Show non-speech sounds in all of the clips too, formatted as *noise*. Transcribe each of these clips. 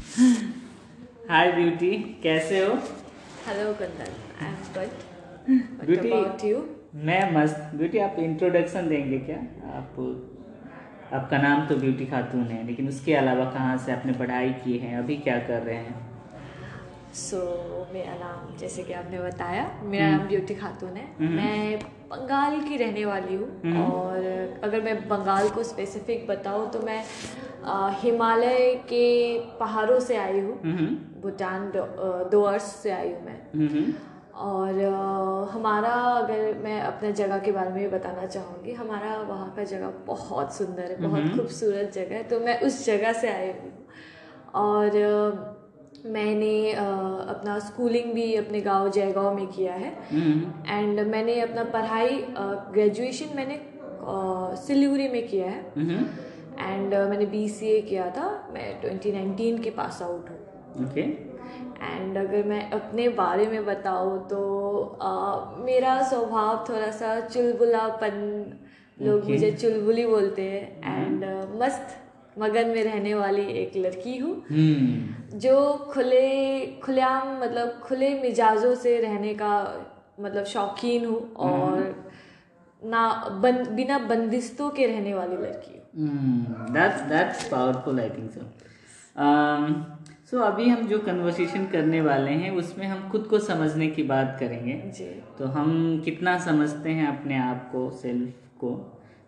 हाय beauty कैसे हो? Hello Kundan. I am good Beauty about you मैं मस्त. ब्यूटी आप इंट्रोडक्शन देंगे क्या? आप आपका नाम तो ब्यूटी खातून है लेकिन उसके अलावा कहाँ से आपने पढ़ाई की है? अभी क्या कर रहे हैं? सो मेरा नाम जैसे कि आपने बताया मेरा नाम ब्यूटी खातून है। मैं बंगाल की रहने वाली हूँ और अगर मैं बंगाल को स्पेसिफिक बताऊँ तो मैं हिमालय के पहाड़ों से आई हूँ। हम्म। भूटान दोअर्स से आई हूँ मैं। हम्म। और अ, हमारा अगर मैं अपने जगह के बारे में भी बताना चाहूँगी हमारा वहाँ का जगह बहुत सुंदर है बहुत खूबसूरत जगह है तो मैं उस जगह से आई हूँ। और मैंने अ, अपना स्कूलिंग भी अपने गाँव जयगांव में किया है। हम्म। एंड मैंने अपना पढ़ाई ग्रेजुएशन मैंने सिलीगुड़ी में किया है। हम्म। एंड मैंने बीसीए किया था। मैं 2019 के पास आउट हूँ। ओके एंड अगर मैं अपने बारे में बताऊँ तो अ, मेरा स्वभाव थोड़ा सा चुलबुलापन लोग Okay. मुझे चुलबुली बोलते हैं। एंड uh, मस्त मगन में रहने वाली एक लड़की हूँ। हम्म। जो खुले खुलेआम मतलब खुले मिजाजों से रहने का मतलब शौकीन हूँ और ना बन, बिना बंदिशों के रहने वाली लड़की हूँ। That's that's powerful I think so so अभी हम जो कन्वर्सेशन करने वाले हैं उसमें हम खुद को समझने की बात करेंगे। जी। तो हम कितना समझते हैं अपने आप को सेल्फ को?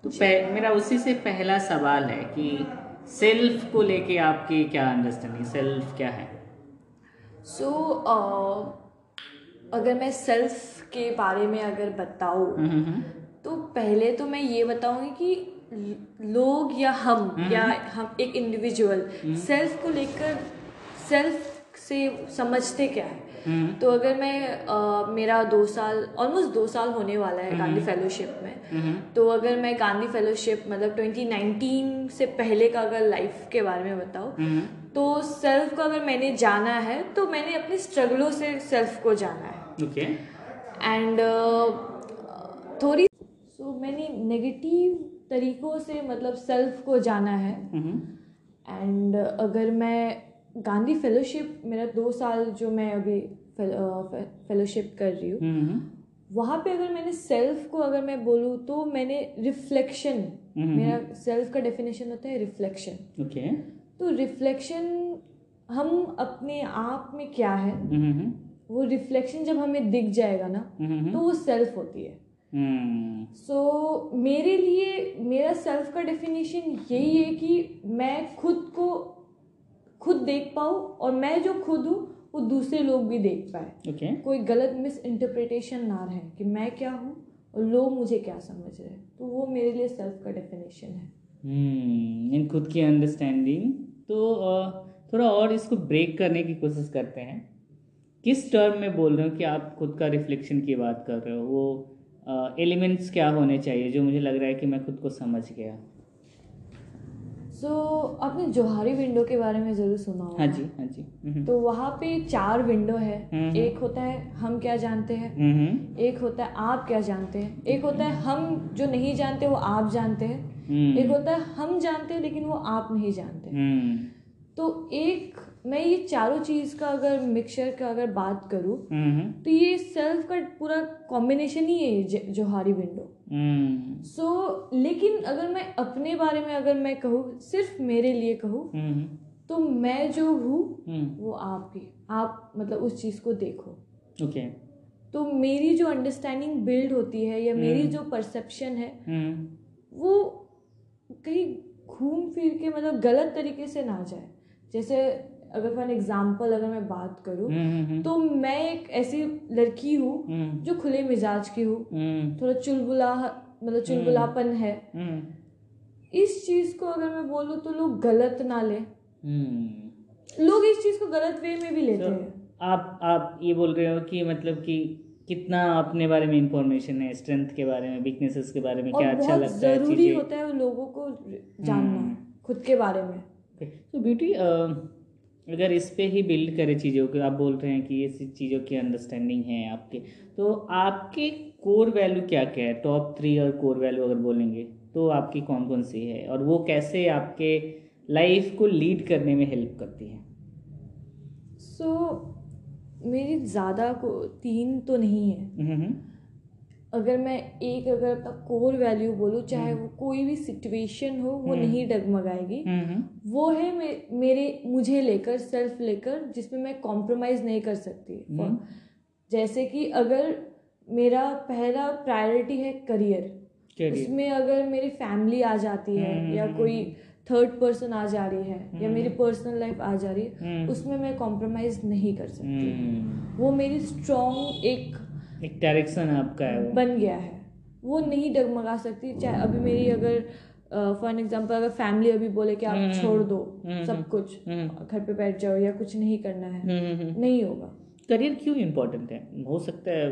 तो पह, मेरा उसी से पहला सवाल है कि सेल्फ को लेके आपकी क्या अंडरस्टैंडिंग सेल्फ क्या है? सो so, uh, अगर मैं सेल्फ के बारे में अगर बताऊँ हम्म, हम्म, तो पहले तो मैं ये बताऊँगी कि लोग या हम या हम एक इंडिविजुअल सेल्फ को लेकर सेल्फ से समझते क्या है? हम्म, तो अगर मैं अ, मेरा दो साल ऑलमोस्ट दो साल होने वाला है गांधी फेलोशिप में। हम्म, तो अगर मैं गांधी फेलोशिप मतलब 2019 से पहले का अगर लाइफ के बारे में बताऊँ हम्म, तो सेल्फ को अगर मैंने जाना है तो मैंने अपने स्ट्रगलों से सेल्फ को जाना है। ओके एंड थोड़ी सो मैंने नेगेटिव तरीकों से मतलब सेल्फ को जाना है। हम्म, एंड अगर मैं गांधी फेलोशिप मेरा दो साल जो मैं अभी फेलोशिप कर रही हूँ वहाँ पे अगर मैंने सेल्फ को अगर मैं बोलूँ तो मैंने रिफ्लेक्शन मेरा सेल्फ का डेफिनेशन होता है रिफ्लेक्शन ओके तो रिफ्लेक्शन हम अपने आप में क्या है? वो रिफ्लेक्शन जब हमें दिख जाएगा ना तो वो सेल्फ होती है। हम्म, सो मेरे लिए मेरा सेल्फ का डेफिनेशन यही है कि मैं खुद को खुद देख पाऊँ और मैं जो खुद हूँ वो दूसरे लोग भी देख पाए। ओके कोई गलत मिस इंटरप्रिटेशन ना रहे कि मैं क्या हूँ और लोग मुझे क्या समझ रहे हैं। तो वो मेरे लिए सेल्फ का डेफिनेशन है। हम्म इन खुद की अंडरस्टैंडिंग तो थोड़ा और इसको ब्रेक करने की कोशिश करते हैं। किस टर्म में बोल रहे हो कि आप खुद का रिफ्लेक्शन की बात कर रहे हो? वो एलिमेंट्स क्या होने चाहिए जो मुझे लग रहा है कि मैं खुद को समझ गया? सो so, आपने जोहारी विंडो के बारे में ज़रूर सुना होगा। हाँ जी हाँ जी। हम्म, तो वहाँ पे चार विंडो है। हम्म। एक होता है हम क्या जानते हैं? हम्म, एक होता है आप क्या जानते हैं? एक होता है हम जो नहीं जानते वो आप जानते हैं। एक होता है हम जानते हैं लेकिन वो आप नहीं जानते। तो एक मैं ये चारों चीज़ का अगर मिक्सचर का अगर बात करूँ तो ये सेल्फ का पूरा कॉम्बिनेशन ही है जोहारी विंडो हम्म, सो लेकिन अगर मैं अपने बारे में अगर मैं कहूँ सिर्फ़ मेरे लिए कहूँ हम्म, तो मैं जो हूँ हम्म, वो आप ही आप मतलब उस चीज़ को देखो। Okay okay. तो मेरी जो अंडरस्टैंडिंग बिल्ड होती है या मेरी जो परसेप्शन है वो कहीं घूम फिर के मतलब गलत तरीके से ना जाए। जैसे अगर फॉर एग्ज़ाम्पल अगर मैं बात करूँ हम्म, हम्म, तो मैं एक ऐसी लड़की हूँ हम्म, जो खुले मिजाज की हूँ। हम्म, थोड़ा चुलबुला मतलब चुलबुलापन है। हम्म, इस चीज़ को अगर मैं बोलूँ तो लोग गलत ना ले। हम्म। लोग इस चीज़ को गलत वे में भी लेते हैं। आप आप ये बोल रहे हो कि मतलब कि कितना अपने बारे में इंफॉर्मेशन है स्ट्रेंथ के बारे में वीकनेसेस के बारे में क्या अच्छा लगता है ज़रूरी होता है लोगों को जानना खुद के बारे में। तो ब्यूटी अगर इस पर ही बिल्ड करें चीज़ों को आप बोल रहे हैं कि ये चीज़ों की अंडरस्टैंडिंग है आपके तो आपके कोर वैल्यू क्या क्या है? टॉप थ्री और कोर वैल्यू अगर बोलेंगे तो आपकी कौन कौन सी है? और वो कैसे आपके लाइफ को लीड करने में हेल्प करती है? सो so, मेरी ज़्यादा को तीन तो नहीं है। हम्म। अगर मैं एक अगर अपना कोर वैल्यू बोलूँ चाहे वो कोई भी सिचुएशन हो वो नहीं डगमगाएगी। हम्म। वो है मे, मेरे मुझे लेकर सेल्फ लेकर जिसमें मैं कॉम्प्रोमाइज़ नहीं कर सकती। हम्म। जैसे कि अगर मेरा पहला प्रायोरिटी है करियर उसमें अगर मेरी फैमिली आ जाती है हम्म, या हम्म, कोई थर्ड पर्सन आ जा रही है या मेरी पर्सनल लाइफ आ जा रही है हम्म। उसमें मैं कॉम्प्रोमाइज़ नहीं कर सकती। हम्म, वो मेरी स्ट्रॉन्ग एक एक डायरेक्शन आपका है वो। बन गया है। वो नहीं डगमगा सकती। चाहे अभी मेरी अगर फॉर एन एग्ज़ाम्पल अगर फैमिली अभी बोले कि आप हम्म, छोड़ दो हम्म, सब कुछ हम्म। घर पे बैठ जाओ या कुछ नहीं करना है नहीं होगा। करियर क्यों इम्पोर्टेंट है? हो सकता है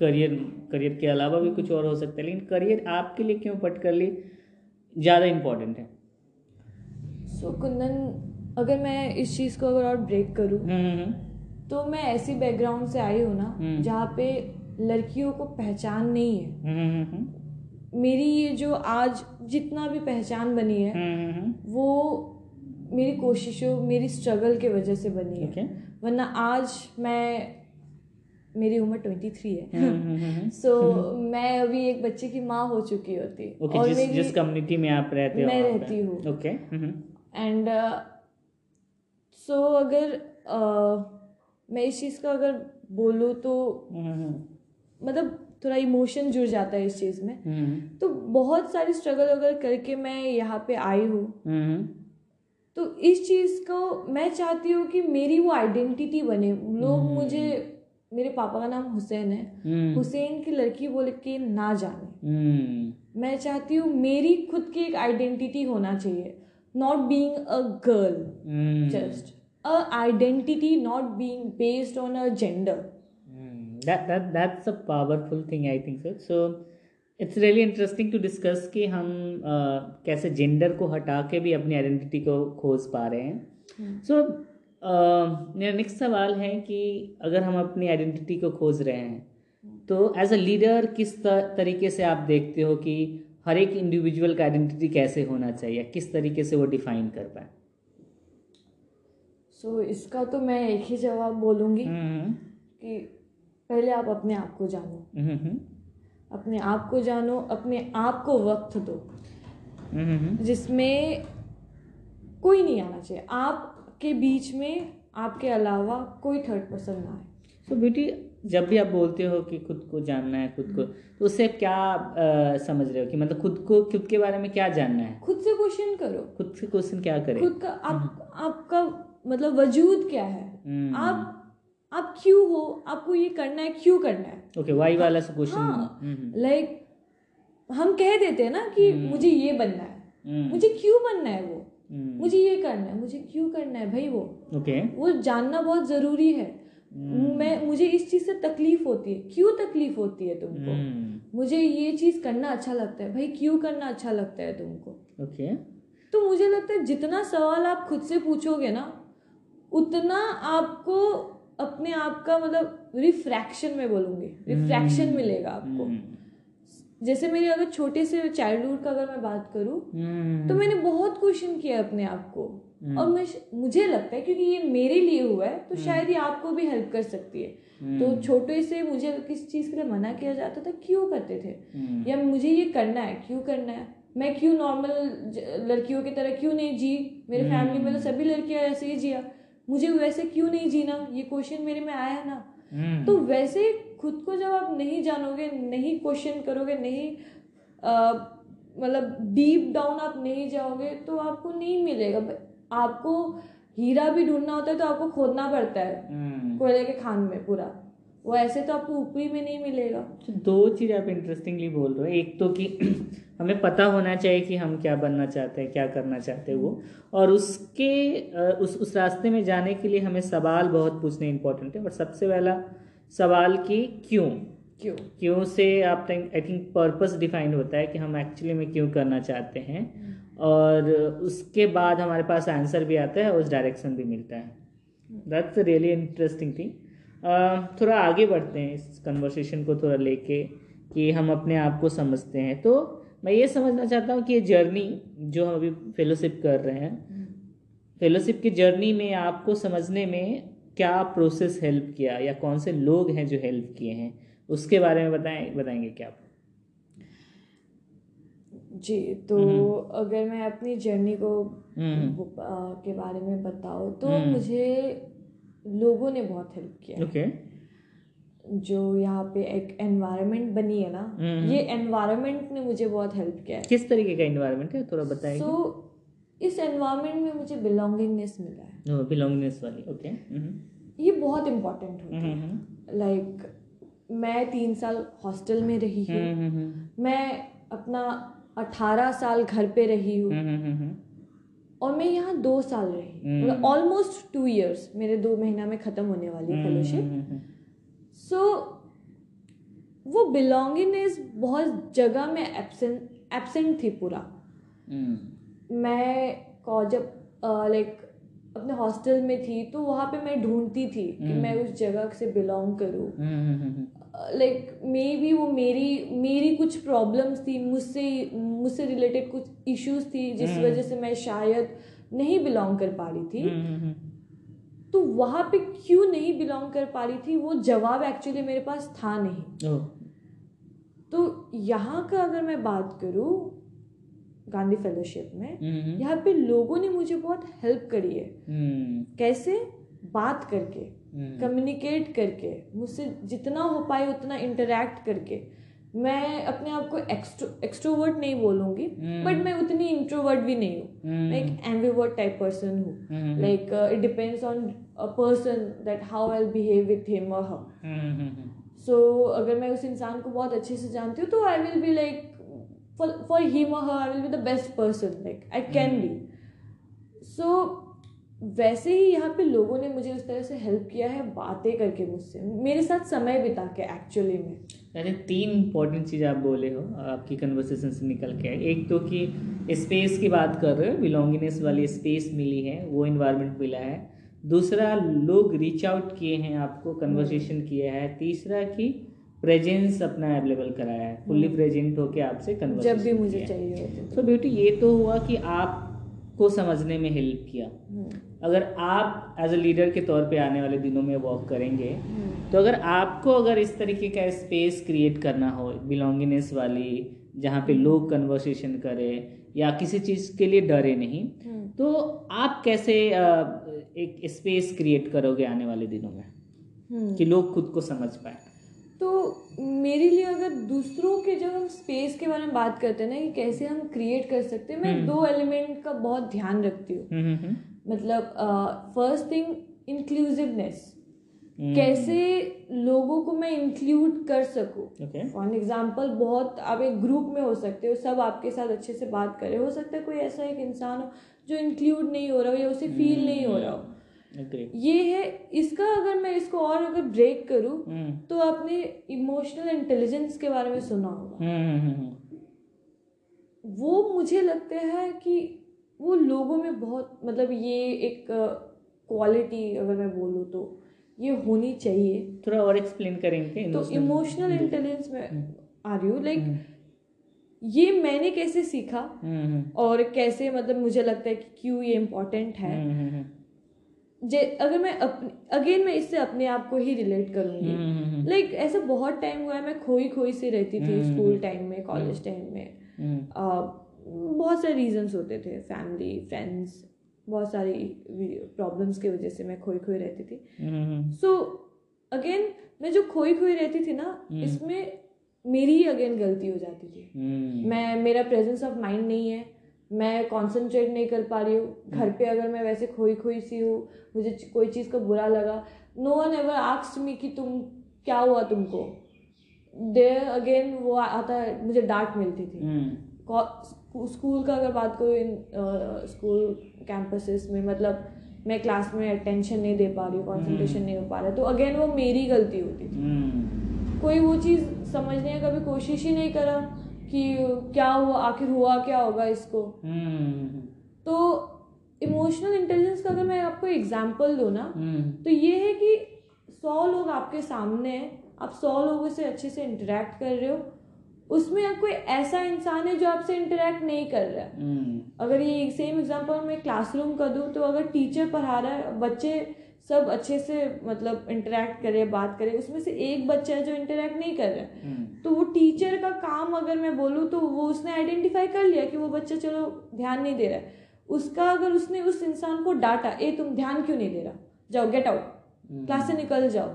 करियर करियर के अलावा भी कुछ और हो सकता है लेकिन करियर आपके लिए क्यों पर्टिकुलरली ज़्यादा इम्पोर्टेंट है? सो so, कुंदन अगर मैं इस चीज़ को अगर और ब्रेक करूँ तो मैं ऐसी बैकग्राउंड से आई हूँ ना हम्म। जहाँ पे लड़कियों को पहचान नहीं है। हम्म, हम्म, मेरी ये जो आज जितना भी पहचान बनी है वो मेरी कोशिशों मेरी स्ट्रगल के वजह से बनी है। वरना आज मैं मेरी उम्र ट्वेंटी थ्री है सो मैं अभी एक बच्चे की माँ हो चुकी होती। ओके और जिस मेरी जिस कम्युनिटी में आप रहते हो मैं रहती हूँ। ओके एंड सो अगर uh, मैं इस चीज़ का अगर बोलूँ तो हम्म, हम्म, मतलब थोड़ा इमोशन जुड़ जाता है इस चीज़ में। हम्म, तो बहुत सारी स्ट्रगल अगर करके मैं यहाँ पे आई हूँ। तो इस चीज़ को मैं चाहती हूँ कि मेरी वो आइडेंटिटी बने। लोग मुझे मेरे पापा का नाम हुसैन है। हुसैन की लड़की बोल के ना जाने। मैं चाहती हूँ मेरी खुद की एक आइडेंटिटी होना चाहिए। Not being a girl just a identity not being based on a gender. Hmm, that that that's a powerful thing I think so. So it's really interesting to discuss कि हम uh, कैसे gender को हटा के भी अपनी identity को खोज पा रहे हैं। सो मेरा नेक्स्ट सवाल है कि अगर हम अपनी आइडेंटिटी को खोज रहे हैं तो एज अ लीडर किस तरीके से आप देखते हो कि हर एक इंडिविजुअल का आइडेंटिटी कैसे होना चाहिए? किस तरीके से वो डिफाइन कर पाए? सो इसका तो मैं एक ही जवाब बोलूँगी हम्म, कि पहले आप अपने आप को जानो। हम्म, हम्म, अपने आप को जानो अपने आप को वक्त दो। जिसमें कोई नहीं आना चाहिए। आपके बीच में आपके अलावा कोई थर्ड पर्सन ना आए। तो बेटी जब भी आप बोलते हो कि खुद को जानना है खुद को तो उससे आप क्या अ, समझ रहे हो कि मतलब खुद को खुद के बारे में क्या जानना है? खुद से क्वेश्चन करो। खुद से क्वेश्चन क्या करें? खुद का आप आपका मतलब वजूद क्या है? हम्म। आप आप क्यों हो? आपको ये करना है क्यों करना है? ओके वाई वाला से क्वेश्चन हाँ लाइक हम कह देते हैं ना कि मुझे ये बनना है। मुझे क्यों बनना है वो? मुझे ये करना है मुझे क्यों करना है भाई वो? Okay okay. वो जानना बहुत ज़रूरी है। हम्म। मैं मुझे इस चीज़ से तकलीफ़ होती है। क्यों तकलीफ़ होती है तुमको? हम्म। मुझे ये चीज़ करना अच्छा लगता है। भाई क्यों करना अच्छा लगता है तुमको? ओके तो मुझे लगता है जितना सवाल आप खुद से पूछोगे ना उतना आपको अपने आप का मतलब रिफ्रैक्शन में बोलूँगी। रिफ्रैक्शन मिलेगा आपको। जैसे मेरी अगर छोटे से चाइल्डहुड का अगर मैं बात करूँ हम्म। तो मैंने बहुत क्वेश्चन किया अपने आप को। और मैं मुझे लगता है क्योंकि ये मेरे लिए हुआ है तो शायद ये आपको भी हेल्प कर सकती है। तो छोटे से मुझे किसी चीज़ के लिए मना किया जाता था क्यों करते थे। या मुझे ये करना है क्यों करना है? मैं क्यों नॉर्मल लड़कियों की तरह क्यों नहीं जी? मेरे फैमिली में तो सभी लड़कियाँ ऐसे ही जिया। मुझे वैसे क्यों नहीं जीना? ये क्वेश्चन मेरे में आया ना। हम्म। तो वैसे खुद को जब आप नहीं जानोगे नहीं क्वेश्चन करोगे नहीं मतलब डीप डाउन आप नहीं जाओगे तो आपको नहीं मिलेगा। आपको हीरा भी ढूंढना होता है तो आपको खोदना पड़ता है। हम्म। कोयले के खान में पूरा। वो ऐसे तो आपको ऊपरी में नहीं मिलेगा। तो दो चीज़ आप इंटरेस्टिंगली बोल रहे हो। एक तो कि *clears throat* हमें पता होना चाहिए कि हम क्या बनना चाहते हैं क्या करना चाहते हैं वो। और उसके उस उस रास्ते में जाने के लिए हमें सवाल बहुत पूछने इंपॉर्टेंट है। और सबसे पहला सवाल कि क्यों? क्यों? क्यों से आप आई थिंक पर्पस डिफाइन होता है कि हम एक्चुअली में क्यों करना चाहते हैं। और उसके बाद हमारे पास आंसर भी आता है उस डायरेक्शन भी मिलता है। दैट्स रियली इंटरेस्टिंग थिंग थोड़ा आगे बढ़ते हैं इस कन्वर्सेशन को थोड़ा लेके कि हम अपने आप को समझते हैं तो मैं ये समझना चाहता हूँ कि ये जर्नी जो हम अभी फेलोशिप कर रहे हैं फेलोशिप की जर्नी में आपको समझने में क्या प्रोसेस हेल्प किया या कौन से लोग हैं जो हेल्प किए हैं उसके बारे में बताएँ बताएँगे क्या आप जी तो हम्म। अगर मैं अपनी जर्नी को हम्म। आ, के बारे में बताऊँ तो हम्म। मुझे लोगों ने बहुत हेल्प किया ओके जो यहाँ पे एक एनवायरनमेंट बनी है ना हम्म। ये एनवायरनमेंट ने मुझे बहुत हेल्प किया है। किस तरीके का इन्वायरमेंट है थोड़ा बताएँगे सो इस एनवायरनमेंट में मुझे बिलोंगिंगनेस मिला है। बिलोंगिंगनेस वाली ओके हम्म। ये बहुत इम्पोर्टेंट होता है। हम्म लाइक मैं तीन साल हॉस्टल में रही हूँ। मैं अपना अठारह साल घर पे रही हूँ। और मैं यहाँ दो साल रही। हम्म। मतलब ऑलमोस्ट टू ईयर्स मेरे दो महीना में ख़त्म होने वाली है फेलोशिप सो वो बिलोंगिंगनेस बहुत जगह में एबसेंट एबसेंट थी पूरा। हम्म। मैं जब लाइक अपने हॉस्टल में थी तो वहाँ पे मैं ढूंढती थी कि हम्म। मैं उस जगह से बिलोंग करूँ। लाइक मे बी वो मेरी मेरी कुछ प्रॉब्लम्स थी मुझसे मुझसे रिलेटेड कुछ इश्यूज़ थी जिस हम्म। वजह से मैं शायद नहीं बिलोंग कर पा रही थी। हम्म तो वहाँ पे क्यों नहीं बिलोंग कर पा रही थी वो जवाब एक्चुअली मेरे पास था नहीं। तो यहाँ का अगर मैं बात करूँ गांधी फेलोशिप में हम्म। यहाँ पे लोगों ने मुझे बहुत हेल्प करी है। हम्म। कैसे? बात करके हम्म। कम्युनिकेट करके मुझसे जितना हो पाए उतना इंटरेक्ट करके। मैं अपने आप को एक्सट्रो एक्सट्रोवर्ट नहीं बोलूँगी हम्म। बट मैं उतनी इंट्रोवर्ट भी नहीं हूँ। मैं एक एम्बिवर्ट टाइप पर्सन हूँ। हम्म। Like it depends on a person that how I behave with him और हर हम्म सो अगर मैं उस इंसान को बहुत अच्छे से जानती हूँ तो I will be like for him और her I will be the best person like I can be so वैसे ही यहाँ पे लोगों ने मुझे उस तरह से हेल्प किया है, बातें करके मुझसे। मेरे साथ समय बिता के एक्चुअली में। यानी तीन इंपॉर्टेंट चीज़ आप बोले हो, आपकी कन्वर्सेशन से निकल के। एक तो कि स्पेस की बात कर रहे हो बिलोंगिनेस वाली स्पेस मिली है, वो इन्वायरमेंट मिला है। दूसरा, लोग रीच आउट किए हैं आपको कन्वर्सेशन किया है। तीसरा कि प्रेजेंस अपना अवेलेबल कराया है। फुल्ली प्रेजेंट होके आपसे कन्वर्स जब भी मुझे चाहिए तो ब्यूटी ये तो हुआ कि आपको समझने में हेल्प किया। हम्म, अगर आप एज अ लीडर के तौर पे आने वाले दिनों में वॉक करेंगे हम्म, तो अगर आपको अगर इस तरीके का स्पेस क्रिएट करना हो बिलोंगिनेस वाली जहाँ पे लोग कन्वर्सेशन करें या किसी चीज़ के लिए डरे नहीं हम्म। तो आप कैसे एक स्पेस क्रिएट करोगे आने वाले दिनों में? हम्म। कि लोग खुद को समझ पाए। तो मेरे लिए अगर दूसरों के जब हम स्पेस के बारे में बात करते हैं ना कि कैसे हम क्रिएट कर सकते हैं मैं हम्म। दो एलिमेंट का बहुत ध्यान रखती हूँ। हम्म, हम्म, मतलब फ़र्स्ट थिंग इंक्लूसिवनेस। कैसे लोगों को मैं इंक्लूड कर सकूँ? फॉर एग्ज़ाम्पल बहुत आप एक ग्रुप में हो सकते हो सब आपके साथ अच्छे से बात करे हो। सकता है कोई ऐसा एक इंसान हो जो इंक्लूड नहीं हो रहा हो या उसे फील नहीं हो रहा हो। Agree. ये है इसका अगर मैं इसको और अगर ब्रेक करूँ हम्म, तो आपने इमोशनल इंटेलिजेंस के बारे में सुना होगा। हम्म, वो मुझे लगता है कि वो लोगों में बहुत मतलब ये एक क्वालिटी अगर मैं बोलूँ तो ये होनी चाहिए। थोड़ा और एक्सप्लेन करेंगे तो इमोशनल इंटेलिजेंस में आ रही हूँ लाइक ये मैंने कैसे सीखा और कैसे मतलब मुझे लगता है कि क्यों ये इम्पोर्टेंट है। जे अगर मैं अगेन मैं इससे अपने आप को ही रिलेट करूँगी। हम्म, हम्म, हम्म, लाइक ऐसा बहुत टाइम हुआ है मैं खोई खोई से रहती थी स्कूल टाइम में कॉलेज टाइम में। आ, बहुत सारे रीजंस होते थे फैमिली फ्रेंड्स बहुत सारी प्रॉब्लम्स की वजह से मैं खोई खोई रहती थी। सो अगेन मैं जो खोई खोई रहती थी ना। इसमें मेरी ही अगेन गलती हो जाती थी। मैं मेरा प्रेजेंस ऑफ़ माइंड नहीं है। मैं कंसंट्रेट नहीं कर पा रही हूँ। घर पे अगर मैं वैसे खोई खोई सी हूँ मुझे कोई चीज़ का बुरा लगा no one ever asked me कि तुम क्या हुआ तुमको। देर अगेन वो आता है मुझे डांट मिलती थी। हम्म, स्कूल का अगर बात करूँ इन स्कूल कैंपसेस में मतलब मैं क्लास में अटेंशन नहीं दे पा रही हूँ कॉन्सेंट्रेशन नहीं हो पा रहा तो अगेन वो मेरी गलती होती थी। हम्म, कोई वो चीज़ समझने का कभी कोशिश ही नहीं करा। कि क्या हुआ आखिर हुआ क्या होगा इसको? हम्म, तो इमोशनल इंटेलिजेंस का अगर मैं आपको एग्ज़ाम्पल दूँ ना हम्म, तो ये है कि सौ लोग आपके सामने हैं आप सौ लोगों से अच्छे से इंटरेक्ट कर रहे हो। उसमें कोई ऐसा इंसान है जो आपसे इंटरेक्ट नहीं कर रहा है। हम्म। अगर ये सेम एग्जांपल मैं क्लासरूम का दूँ तो अगर टीचर पढ़ा रहा है बच्चे सब अच्छे से मतलब इंटरेक्ट करे बात करे उसमें से एक बच्चा है जो इंटरेक्ट नहीं कर रहा है। हम्म। तो वो टीचर का काम अगर मैं बोलूँ तो वो उसने आइडेंटिफाई कर लिया कि वो बच्चा चलो ध्यान नहीं दे रहा है। उसका अगर उसने उस इंसान को डांटा ए तुम ध्यान क्यों नहीं दे रहा? जाओ गेट आउट क्लास से निकल जाओ.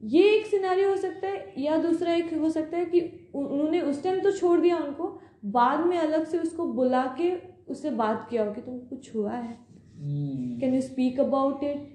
ये एक सिनारी हो सकता है या दूसरा एक हो सकता है कि उन्होंने उस टाइम तो छोड़ दिया उनको बाद में अलग से उसको बुला के उससे बात किया हो कि तुमको कुछ हुआ है? हम्म। Can you speak about it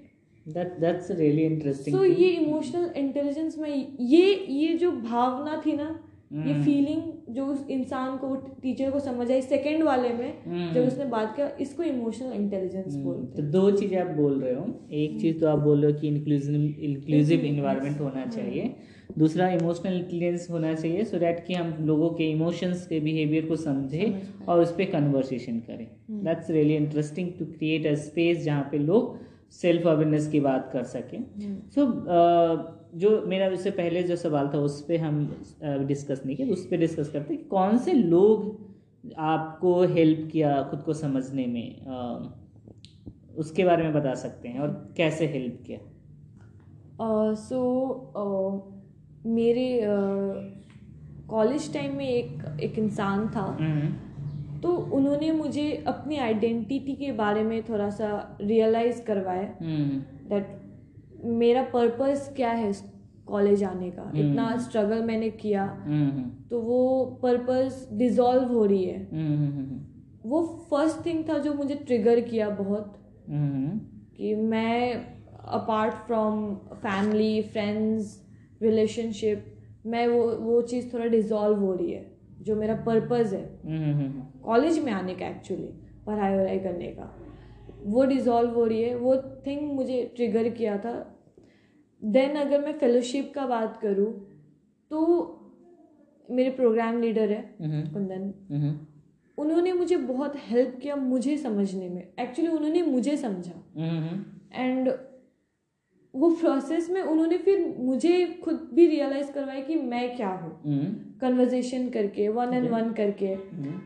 that that's really interesting thing. ये इमोशनल इंटेलिजेंस में ये ये जो भावना थी ना mm. ये। फीलिंग जो उस इंसान को टीचर को समझ आई सेकंड वाले में हम्म। जब उसने बात किया इसको इमोशनल इंटेलिजेंस mm. बोलते तो दो चीज़ें आप बोल रहे हो एक चीज़ तो आप बोल रहे हो कि इंक्लूसिव इंक्लूसिव इन्वायरमेंट होना चाहिए दूसरा इमोशनल इंटेलिजेंस होना चाहिए सो दैट कि हम लोगों के इमोशंस के बिहेवियर को समझें और उस पर कन्वर्सेशन करें that's really interesting to create a space जहाँ पे लोग सेल्फ अवेयरनेस की बात कर सकें। सो जो मेरा उससे पहले जो सवाल था उस पर हम डिस्कस नहीं किया उस पर डिस्कस करते हैं कौन से लोग आपको हेल्प किया खुद को समझने में उसके बारे में बता सकते हैं और कैसे हेल्प किया? सो uh, so, uh, मेरे कॉलेज uh, टाइम में एक एक इंसान था। हम्म, तो उन्होंने मुझे अपनी आइडेंटिटी के बारे में थोड़ा सा रियलाइज़ करवाया हम्म, दैट मेरा पर्पस क्या है कॉलेज आने का? इतना स्ट्रगल मैंने किया। हम्म, तो वो पर्पस डिसॉल्व हो रही है। हम्म, हम्म, वो फ़र्स्ट थिंग था जो मुझे ट्रिगर किया बहुत हम्म, कि मैं apart from family friends relationship मैं वो वो चीज़ थोड़ा डिसॉल्व हो रही है जो मेरा पर्पस है। हम्म, हम्म, कॉलेज में आने का एक्चुअली पढ़ाई वढ़ाई करने का। वो डिसॉल्व हो रही है वो थिंग मुझे ट्रिगर किया था। देन अगर मैं फेलोशिप का बात करूँ तो मेरे प्रोग्राम लीडर है हम्म, कुंदन। हम्म, उन्होंने मुझे बहुत हेल्प किया मुझे समझने में। एक्चुअली उन्होंने मुझे समझा। हम्म, एंड वो प्रोसेस में उन्होंने फिर मुझे खुद भी रियलाइज़ करवाया कि मैं क्या हूँ। हम्म, कन्वर्जेशन करके वन एंड वन करके। हम्म,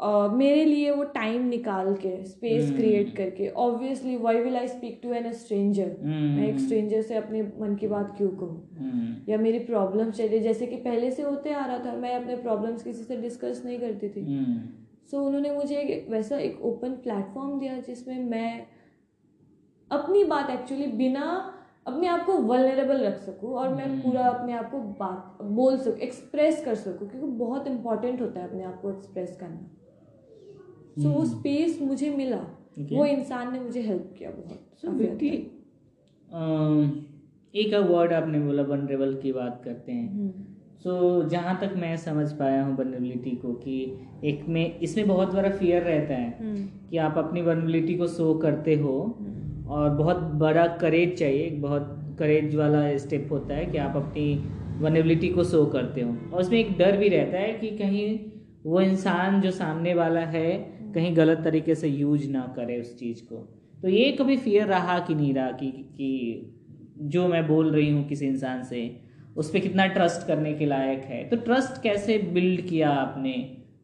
uh, मेरे लिए वो टाइम निकाल के स्पेस। क्रिएट करके obviously why will I speak to an a stranger मैं एक स्ट्रेंजर से अपने मन की बात क्यों कहूँ? हम्म, या मेरी प्रॉब्लम चलिए जैसे कि पहले से होते आ रहा था मैं अपने प्रॉब्लम्स किसी से डिस्कस नहीं करती थी। सो उन्होंने मुझे एक वैसा एक ओपन प्लेटफॉर्म दिया जिसमें मैं अपनी बात एक्चुअली बिना अपने आप को वलनरेबल रख सकूँ और मैं पूरा अपने आप को बात बोल सकूँ एक्सप्रेस कर सकूँ क्योंकि बहुत इंपॉर्टेंट होता है अपने आप को एक्सप्रेस करना। सो वो स्पेस मुझे मिला। Okay. वो इंसान ने मुझे हेल्प किया बहुत। सो हद बेटी एक वर्ड आपने बोला वनरेबल की बात करते हैं। हम्म, सो जहाँ तक मैं समझ पाया हूँ वनरेबिलिटी को कि एक में इसमें बहुत बड़ा फियर रहता है हम्म, कि आप अपनी वनरेबिलिटी को शो करते हो हम्म, और बहुत बड़ा करेज चाहिए एक बहुत करेज वाला स्टेप होता है कि आप अपनी वनरेबिलिटी को शो करते हो। और उसमें एक डर भी रहता है कि कहीं वो इंसान जो सामने वाला है कहीं गलत तरीके से यूज़ ना करे उस चीज़ को। तो ये कभी फियर रहा कि नहीं रहा कि कि जो मैं बोल रही हूँ किसी इंसान से उस पर कितना ट्रस्ट करने के लायक है? तो ट्रस्ट कैसे बिल्ड किया आपने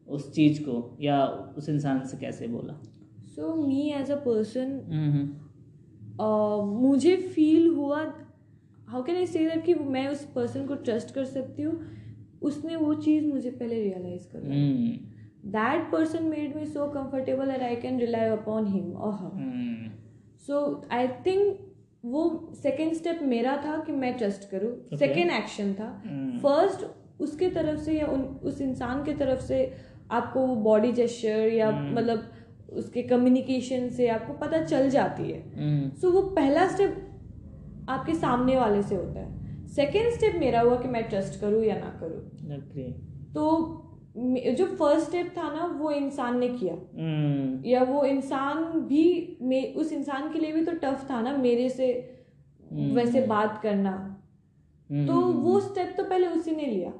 उस चीज़ को या उस इंसान से कैसे बोला? So me as a person मुझे फील हुआ how can I say that कि मैं उस पर्सन को ट्रस्ट कर सकती हूँ? उसने वो चीज़ मुझे पहले रियलाइज़ कर। हम्म। That person made me so comfortable that I can rely upon him और her hmm so I think वो सेकेंड स्टेप मेरा था कि मैं ट्रस्ट करूँ. सेकेंड एक्शन था। फ़र्स्ट उसके तरफ़ से या उन उस इंसान के तरफ़ से आपको वो बॉडी जेस्चर या हम्म। मतलब उसके कम्युनिकेशन से आपको पता चल जाती है सो वो पहला स्टेप आपके सामने वाले से होता है सेकेंड स्टेप मेरा हुआ कि मैं ट्रस्ट करूँ या ना करूँ. तो जो फ़र्स्ट स्टेप था ना वो इंसान ने किया। हम्म या वो इंसान भी मे उस इंसान के लिए भी तो टफ था ना मेरे से हम्म। वैसे बात करना। हम्म, तो वो स्टेप तो पहले उसी ने लिया।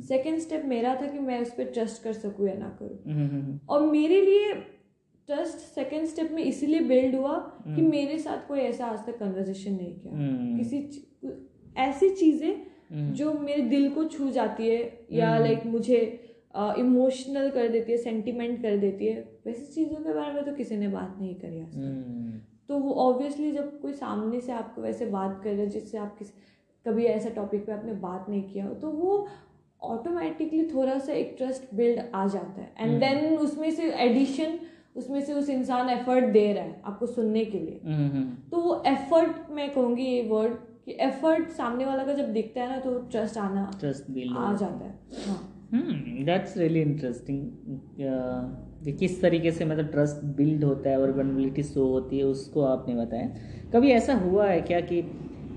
सेकेंड स्टेप मेरा था कि मैं उस पर ट्रस्ट कर सकूँ या ना करूँ। हम्म, हम्म, और मेरे लिए ट्रस्ट सेकेंड स्टेप में इसीलिए बिल्ड हुआ कि मेरे साथ कोई ऐसा आज तक कन्वर्जेशन नहीं किया। किसी ऐसी चीज़ें। जो मेरे दिल को छू जाती है या लाइक मुझे इमोशनल कर देती है सेंटिमेंट कर देती है। वैसी चीज़ों के बारे में तो किसी ने बात नहीं करी आज हम्म, तो वो ऑब्वियसली जब कोई सामने से आपको वैसे बात कर रहा है जिससे आप किसी कभी ऐसा टॉपिक पे आपने बात नहीं किया हो तो वो ऑटोमेटिकली थोड़ा सा एक ट्रस्ट बिल्ड आ जाता है। एंड देन उसमें से एडिशन उसमें से उस इंसान एफर्ट दे रहा है आपको सुनने के लिए। हम्म, हम्म, तो वो एफर्ट मैं कहूँगी ये वर्ड कि एफर्ट सामने वाला का जब दिखता है ना तो ट्रस्ट आना ट्रस्ट बिल्ड आ जाता है। हाँ। दैट्स रियली इंटरेस्टिंग कि किस तरीके से मतलब ट्रस्ट बिल्ड होता है और वनरेबिलिटी शो होती है उसको आपने बताया। कभी ऐसा हुआ है क्या कि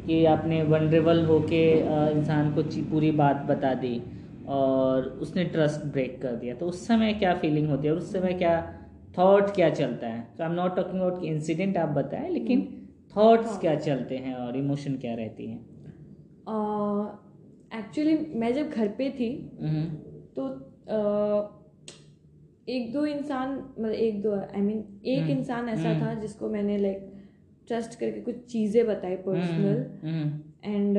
कि आपने वनरेबल होके अ, इंसान को पूरी बात बता दी और उसने ट्रस्ट ब्रेक कर दिया? तो उस समय क्या फीलिंग होती है और उस समय क्या थॉट क्या चलता है? तो I am not talking about incident आप बताएँ लेकिन थॉट्स क्या चलते हैं और इमोशन क्या रहती हैं? एक्चुअली मैं जब घर पे थी हम्म, तो एक दो इंसान मतलब एक दो आई मीन एक हम्म, इंसान ऐसा हम्म। था जिसको मैंने लाइक ट्रस्ट करके कुछ चीज़ें बताई पर्सनल एंड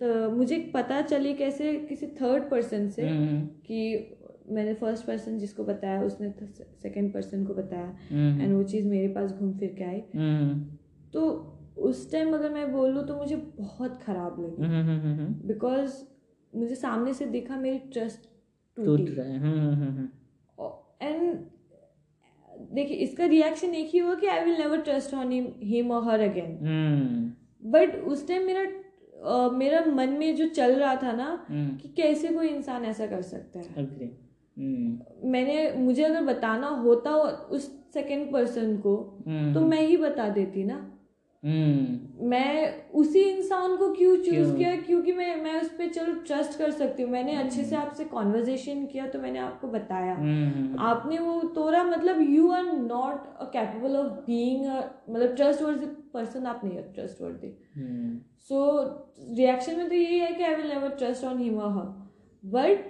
तो मुझे पता चली कैसे किसी थर्ड पर्सन से कि मैंने फ़र्स्ट पर्सन जिसको बताया उसने सेकंड पर्सन को बताया. एंड वो चीज़ मेरे पास घूम फिर के आई. तो उस टाइम अगर मैं बोलूँ तो मुझे बहुत ख़राब लगी। हम्म, हम्म, हम्म, हम्म, बिकॉज़ मुझे सामने से देखा मेरी ट्रस्ट टूट। रहा है। एंड देखिए इसका रिएक्शन एक ही हुआ कि I will never trust on him और हर अगेन बट उस टाइम मेरा अ, मेरा मन में जो चल रहा था ना कि कैसे कोई इंसान ऐसा कर सकता है। Agree, हम्म, मैंने मुझे अगर बताना होता उस सेकंड पर्सन को हम्म, तो मैं ही बता देती ना। मैं उसी इंसान को क्यों चूज़ किया? क्योंकि मैं मैं उस पर चलो ट्रस्ट कर सकती हूँ। मैंने अच्छे से आपसे कॉन्वर्जेशन किया तो मैंने आपको बताया। हम्म, आपने वो तोड़ा मतलब you are not capable of being मतलब ट्रस्ट वर्दी पर्सन आप नहीं हो ट्रस्ट वर्दी हम्म, सो रिएक्शन में तो यही है कि I will never trust on him और हर बट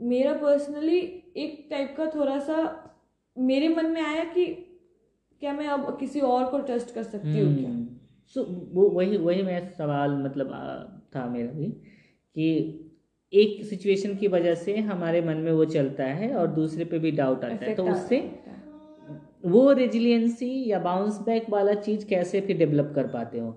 मेरा पर्सनली एक टाइप का थोड़ा सा मेरे मन में आया कि क्या मैं अब किसी और को ट्रस्ट कर सकती हूँ क्या? हम्म। सो वो वही वही मेरा सवाल मतलब था मेरा भी कि एक सिचुएशन की वजह से हमारे मन में वो चलता है और दूसरे पे भी डाउट आता है। तो उससे वो रेजिलियंसी या बाउंस बैक वाला चीज़ कैसे फिर डेवलप कर पाते हो?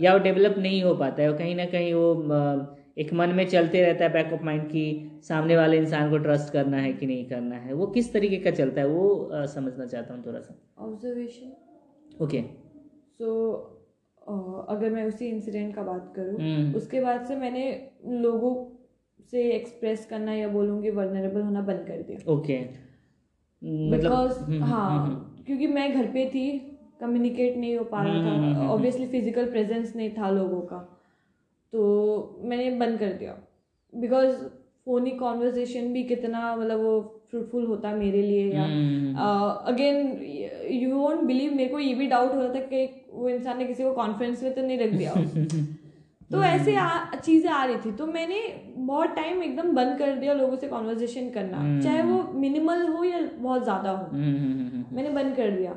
या वो डेवलप नहीं हो पाता है कहीं ना कहीं वो एक मन में चलते रहता है बैक ऑफ़ माइंड की सामने वाले इंसान को ट्रस्ट करना है कि नहीं करना है। वो किस तरीके का चलता है वो समझना चाहता हूँ थोड़ा सा। ऑब्जर्वेशन ओके सो अगर मैं उसी इंसिडेंट का बात करूँ हम्म। उसके बाद से मैंने लोगों से एक्सप्रेस करना या बोलूँगी वर्नरेबल होना बंद कर दिया। ओके मतलब बिकॉज़ हम्म, हाँ हम्म, क्योंकि मैं घर पे थी कम्युनिकेट नहीं हो पा हम्म, रहा हम्म, था हम्म, ऑब्वियसली फ़िज़िकल प्रेजेंस नहीं था लोगों का। तो मैंने बंद कर दिया। बिकॉज़ फोनी कॉन्वर्जेशन भी कितना मतलब वो फ्रूटफुल होता मेरे लिए या अगेन यू वोंट बिलीव मेरे को ये भी डाउट हो रहा था कि वो इंसान ने किसी को कॉन्फ्रेंस में तो नहीं रख दिया *laughs* तो ऐसे चीज़ें आ रही थी। तो मैंने बहुत टाइम एकदम बंद कर दिया लोगों से कॉन्वर्जेशन करना। हम्म। चाहे वो मिनिमल हो या बहुत ज़्यादा हो। हम्म, हम्म, मैंने बंद कर दिया।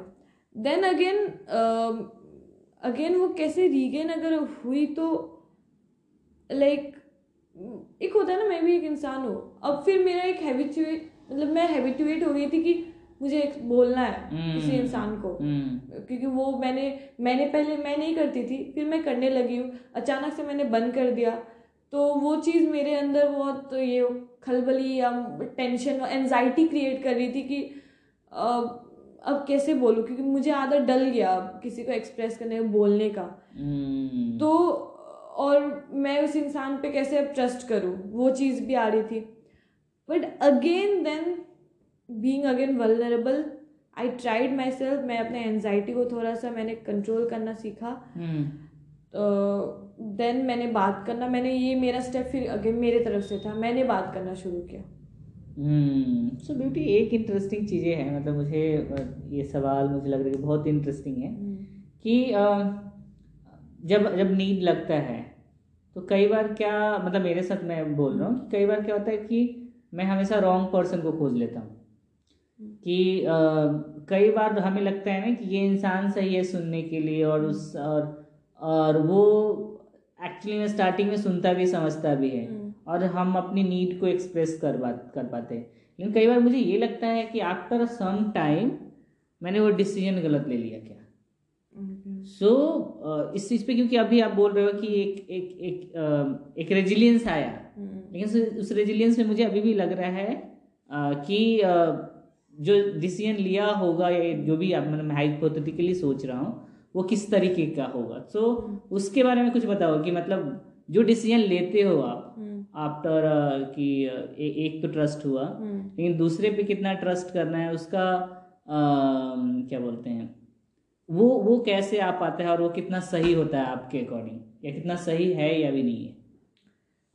देन अगेन अगेन वो कैसे रीगेन अगर हुई तो लाइक like, एक होता है ना मैं भी एक इंसान हूँ। अब फिर मेरा एक हैबिचुएट मतलब मैं हैबिचुएट हो गई थी कि मुझे एक बोलना है किसी हम्म। इंसान को। हम्म, क्योंकि वो मैंने मैंने पहले मैं नहीं करती थी फिर मैं करने लगी हूँ। अचानक से मैंने बंद कर दिया। तो वो चीज़ मेरे अंदर बहुत ये खलबली या टेंशन एनजाइटी क्रिएट कर रही थी कि अब अब कैसे बोलूँ? क्योंकि मुझे आदत डल गया अब किसी को एक्सप्रेस करने बोलने का। हम्म, तो और मैं उस इंसान पे कैसे अब ट्रस्ट करूँ? वो चीज़ भी आ रही थी। But again then being again vulnerable I tried myself मैं अपने एनजाइटी को थोड़ा सा मैंने कंट्रोल करना सीखा। हम्म, तो देन मैंने बात करना मैंने ये मेरा स्टेप फिर अगेन मेरे तरफ़ से था मैंने बात करना शुरू किया। हम्म। सो ब्यूटी एक इंटरेस्टिंग चीज़ें हैं मतलब मुझे ये सवाल मुझे लग रहा है कि बहुत इंटरेस्टिंग है। कि अ, जब जब नींद लगता है तो कई बार क्या मतलब मेरे साथ मैं बोल रहा हूँ कि कई बार क्या होता है कि मैं हमेशा रॉन्ग पर्सन को खोज लेता हूँ। कि अ, कई बार हमें लगता है ना कि ये इंसान सही है सुनने के लिए और उस और और वो एक्चुअली में स्टार्टिंग में सुनता भी समझता भी है हम्म। और हम अपनी नीड को एक्सप्रेस कर बात कर पाते हैं। लेकिन कई बार मुझे ये लगता है कि आफ्टर सम टाइम मैंने वो डिसीज़न गलत ले लिया क्या? सो so, इस चीज़ पे क्योंकि अभी आप बोल रहे हो कि एक एक एक अ, एक रेजिलियंस आया। हम्म। लेकिन उस- रेजिलियंस में मुझे अभी भी लग रहा है अ, कि अ, जो डिसीज़न लिया होगा या जो भी आप मतलब हाइपोथेटिकली सोच रहा हूँ वो किस तरीके का होगा। सो so, उसके बारे में कुछ बताओ कि मतलब जो डिसीज़न लेते हो आप हम्म, आफ्टर कि ए, एक तो ट्रस्ट हुआ हम्म, लेकिन दूसरे पे कितना ट्रस्ट करना है उसका अम, क्या बोलते हैं वो वो कैसे आ पाता है और वो कितना सही होता है आपके अकॉर्डिंग या कितना सही है या भी नहीं है?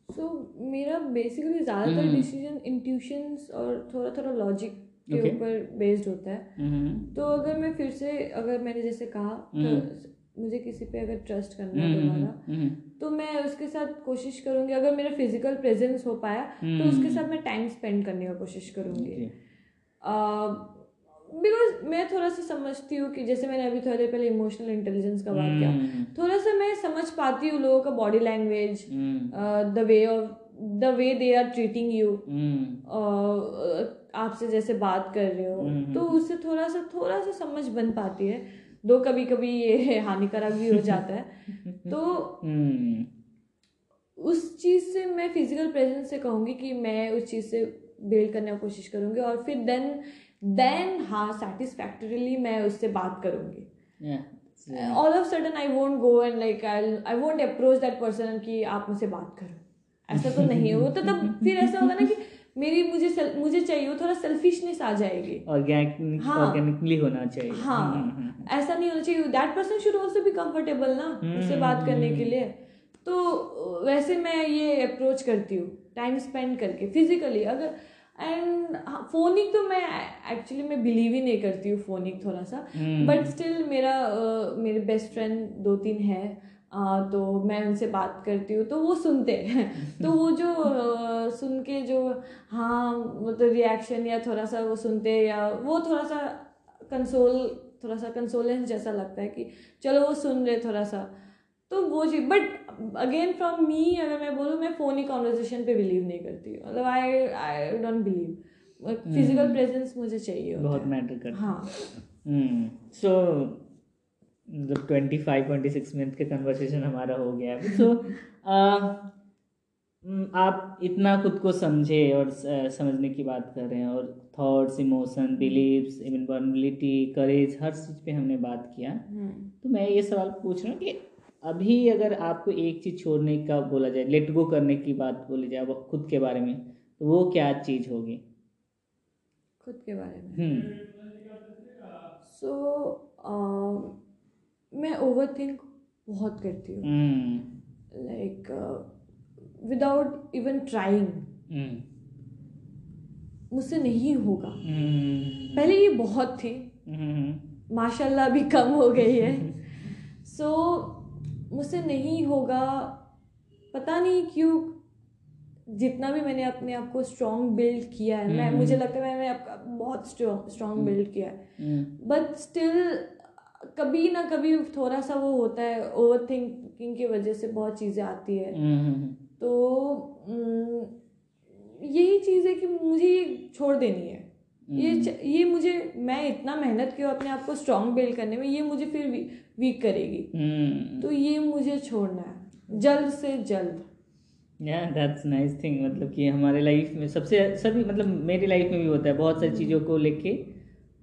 सो मेरा बेसिकली ज़्यादातर हम्म। डिसीज़न इंट्यूशंस और थोड़ा थोड़ा लॉजिक के Okay. ऊपर बेस्ड होता है हम्म, तो अगर मैं फिर से अगर मैंने जैसे कहा हम्म। तो मुझे किसी पे अगर ट्रस्ट करना है हम्म, दोबारा हम्म, तो मैं उसके साथ कोशिश करूँगी अगर मेरा फ़िज़िकल प्रेजेंस हो पाया तो हम्म। उसके साथ मैं टाइम स्पेंड करने का कोशिश करूँगी okay. बिकॉज़ मैं थोड़ा सा समझती हूँ कि जैसे मैंने अभी थोड़ी देर पहले इमोशनल इंटेलिजेंस का बात किया। हम्म, थोड़ा सा मैं समझ पाती हूँ लोगों का body language hmm, the way of the way they are treating you hmm, आपसे जैसे बात कर रहे हो। हम्म। तो उससे थोड़ा सा थोड़ा सा समझ बन पाती है। दो कभी कभी ये *laughs* हानिकारक भी हो जाता है। *laughs* तो हम्म, उस चीज़ से मैं फ़िज़िकल प्रेजेंस से कहूँगी कि मैं उस चीज़ से बिल्ड करने की कोशिश करूँगी और फिर देन देन हाँ सेटिस्फैक्टरीली मैं उससे बात करूँगी। All of sudden I won't go and like I I won't approach that person कि आप मुझसे बात करो। ऐसा तो नहीं है। वो तो तब फिर ऐसा होगा ना कि मेरी मुझे सेल- मुझे चाहिए थोड़ा सेल्फिशनेस आ जाएगी। Organic हाँ। ऑर्गेनिकली होना चाहिए। हम्म, हम्म, हाँ ऐसा नहीं होना चाहिए। दैट पर्सन शुड ऑल्सो भी कंफर्टेबल ना उससे बात करने के लिए। तो वैसे मैं ये अप्रोच करती हूँ। टाइम स्पेंड करके फिजिकली अगर एंड फोनिक तो मैं एक्चुअली मैं बिलीव ही नहीं करती हूँ फोनिक थोड़ा सा। बट स्टिल मेरा मेरे बेस्ट फ्रेंड दो तीन है तो मैं उनसे बात करती हूँ तो वो सुनते हैं *laughs* तो वो जो सुन के जो हाँ मतलब रिएक्शन या थोड़ा सा वो सुनते हैं या वो थोड़ा सा कंसोल थोड़ा सा कंसोलेंस जैसा लगता है कि चलो वो सुन रहे थोड़ा सा तो वो चीज़ बट अगेन फ्रॉम मी अगर मैं बोलूँ मैं फ़ोन ही कॉन्वर्जेशन पे बिलीव नहीं करती मतलब I I don't believe physical presence मुझे चाहिए होता बहुत। मैटर करता हाँ। सो मतलब twenty five twenty six minute का कन्वर्सेशन हमारा हो गया है सो *laughs* आप इतना खुद को समझे और समझने की बात कर रहे हैं और thoughts emotion beliefs even vulnerability courage हर चीज़ पे हमने बात किया। हम्म तो मैं ये सवाल पूछ रहा हूँ कि अभी अगर आपको एक चीज़ छोड़ने का बोला जाए लेट गो करने की बात बोली जाए वो खुद के बारे में तो वो क्या चीज़ होगी? खुद के बारे में? हम्म। सो मैं ओवर थिंक बहुत करती हूँ। लाइक विदाउट इवन ट्राइंग मुझसे नहीं होगा। हम्म। पहले ये बहुत थी। हम्म। माशाल्लाह अभी कम हो गई है। *laughs* सो मुझसे नहीं होगा। पता नहीं क्यों जितना भी मैंने अपने आप को स्ट्रॉन्ग बिल्ड किया है मैं हम्म। मुझे लगता है मैंने आपका बहुत स्ट्रॉन्ग बिल्ड किया है। हम्म। बट स्टिल कभी ना कभी थोड़ा सा वो होता है ओवर थिंकिंग की वजह से बहुत चीज़ें आती है। हम्म तो यही चीज़ है कि मुझे ये छोड़ देनी है। ये ये मुझे मैं इतना मेहनत की अपने आप को स्ट्रांग बिल्ड करने में ये मुझे फिर वी, वीक करेगी हम्म तो ये मुझे छोड़ना है जल्द से जल्द या दैट्स नाइस थिंग मतलब कि हमारे लाइफ में सबसे सभी मतलब मेरी लाइफ में भी होता है बहुत सारी चीज़ों को लेके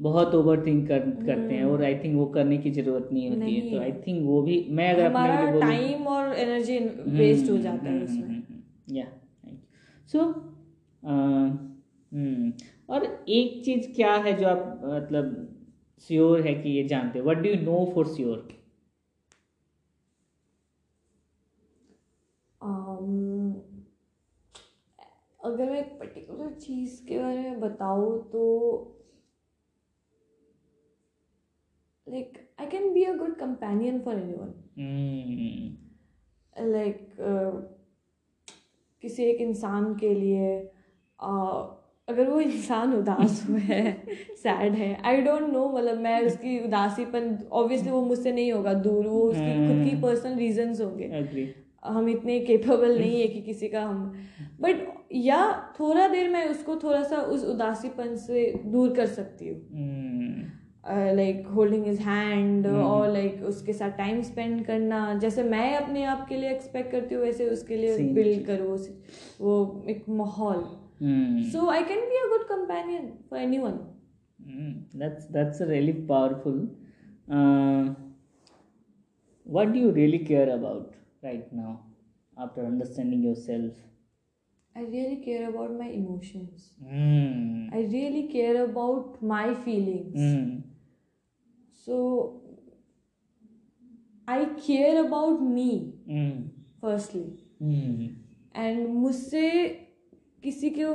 बहुत ओवर थिंक कर, करते हैं और आई थिंक वो करने की ज़रूरत नहीं होती नहीं। है तो आई थिंक वो भी मैं अगर हमारा टाइम और एनर्जी वेस्ट हो जाता है उसमें या सो और एक चीज़ क्या है जो आप मतलब श्योर है कि ये जानते हो? What do you know for sure अगर मैं एक पर्टिकुलर चीज़ के बारे में बताऊँ तो like I can be a good companion for anyone like किसी एक इंसान के लिए uh, अगर वो इंसान उदास *laughs* हुआ है सैड है आई डोंट नो मतलब मैं उसकी उदासीपन ऑब्वियसली वो मुझसे नहीं होगा दूर वो उसकी खुद की पर्सनल रीजंस होंगे। हम इतने केपेबल नहीं है कि किसी का हम बट या थोड़ा देर मैं उसको थोड़ा सा उस उदासीपन से दूर कर सकती हूँ। लाइक होल्डिंग इज़ हैंड और लाइक उसके साथ टाइम स्पेंड करना जैसे मैं अपने आप के लिए एक्सपेक्ट करती हूँ वैसे उसके लिए. बिल्ड करो वो एक माहौल। Hmm, so I can be a good companion for anyone Mm, that's that's a really powerful. Uh, what do you really care about right now after understanding yourself? I really care about my emotions. Mm. I really care about my feelings. Mm. So I care about me Mm. firstly. Mm. And मुझसे किसी को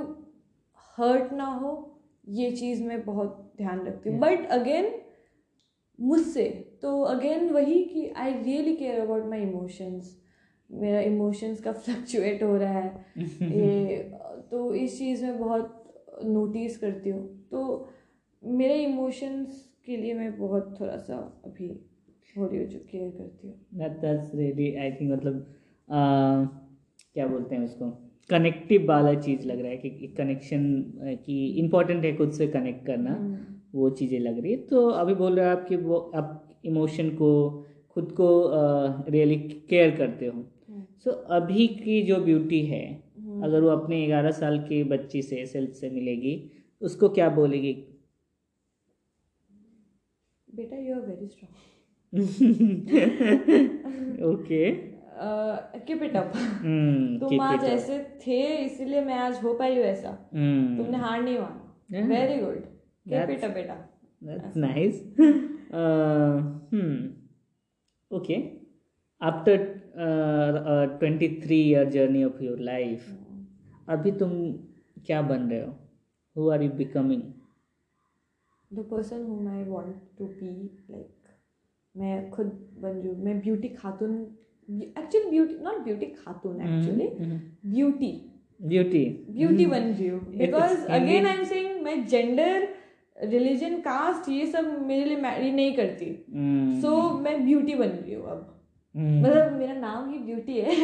hurt ना हो ये चीज़ मैं बहुत ध्यान रखती हूँ। बट अगेन मुझसे तो अगेन वही कि I really care about my emotions मेरा इमोशंस का फ्लक्चुएट हो रहा है। *laughs* ये तो इस चीज़ में बहुत नोटिस करती हूँ। तो मेरे इमोशंस के लिए मैं बहुत थोड़ा सा अभी हो रही हूँ जो केयर करती हूँ। That that's really I think मतलब uh, क्या बोलते हैं उसको? कनेक्टिव वाला चीज़ लग रहा है कि कनेक्शन की इम्पोर्टेंट है खुद से कनेक्ट करना वो चीज़ें लग रही है। तो अभी बोल रहे हो आप कि वो आप इमोशन को खुद को रियली केयर करते हो। सो so, अभी की जो ब्यूटी है अगर वो अपने ग्यारह साल के बच्ची से सेल्फ से मिलेगी उसको क्या बोलेगी? बेटा you are very strong okay keep it up तुम आज ऐसे थे इसलिए मैं आज हो पाई हूँ ऐसा। तुमने हार नहीं माना। Very good keep it up बेटा। hmm. *laughs* Okay. After uh, a 23 year journey of your life, अभी तुम क्या बन रहे हो? Who are you becoming the person whom I want to be like मैं खुद बन हूँ। मैं Beauty Khatoon actually Beauty not Beauty Khatoon actually Beauty Beauty Beauty बन रही हूँ because again I am saying मैं जेंडर रिलीजन कास्ट ये सब मेरे लिए मैरी नहीं करती. So mm. so, मैं ब्यूटी बन रही हूँ अब मतलब मेरा नाम ही ब्यूटी है.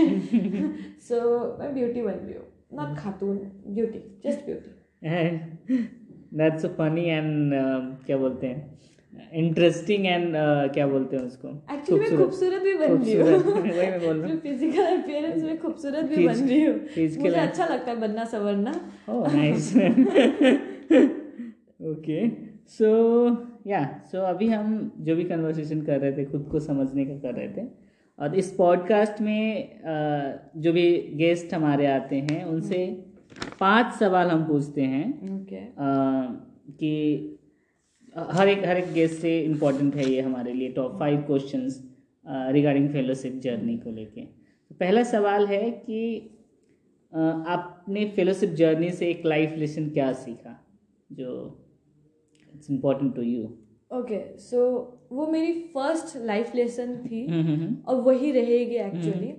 सो *laughs* so, मैं ब्यूटी बन रही हूँ not Khatoon Beauty just Beauty that's funny and क्या बोलते हैं? इंटरेस्टिंग एंड uh, क्या बोलते हैं उसको? एक्चुअली मैं खूबसूरत। भी बन रही हूँ। *laughs* वही मैं बोल रहा हूँ। फ़िज़िकल अपीयरेंस में खूबसूरत भी बन रही हूँ। मुझे अच्छा लगता है बनना सवरना। Oh, nice. *laughs* okay. So, yeah. So, अभी हम जो भी कन्वर्सेशन कर रहे थे खुद को समझने का कर रहे थे। और इस पॉडकास्ट में अ, जो भी गेस्ट हमारे आते हैं उनसे पाँच सवाल हम पूछते हैं। ओके अ, कि हर एक हर एक गेस्ट से इम्पोर्टेंट है ये हमारे लिए top five question regarding fellowship journey को लेके। तो पहला सवाल है कि अ, आपने फेलोशिप जर्नी से एक लाइफ लेसन क्या सीखा जो it's important to you okay so वो मेरी फ़र्स्ट लाइफ लेसन थी हम्म और वही रहेगी एक्चुअली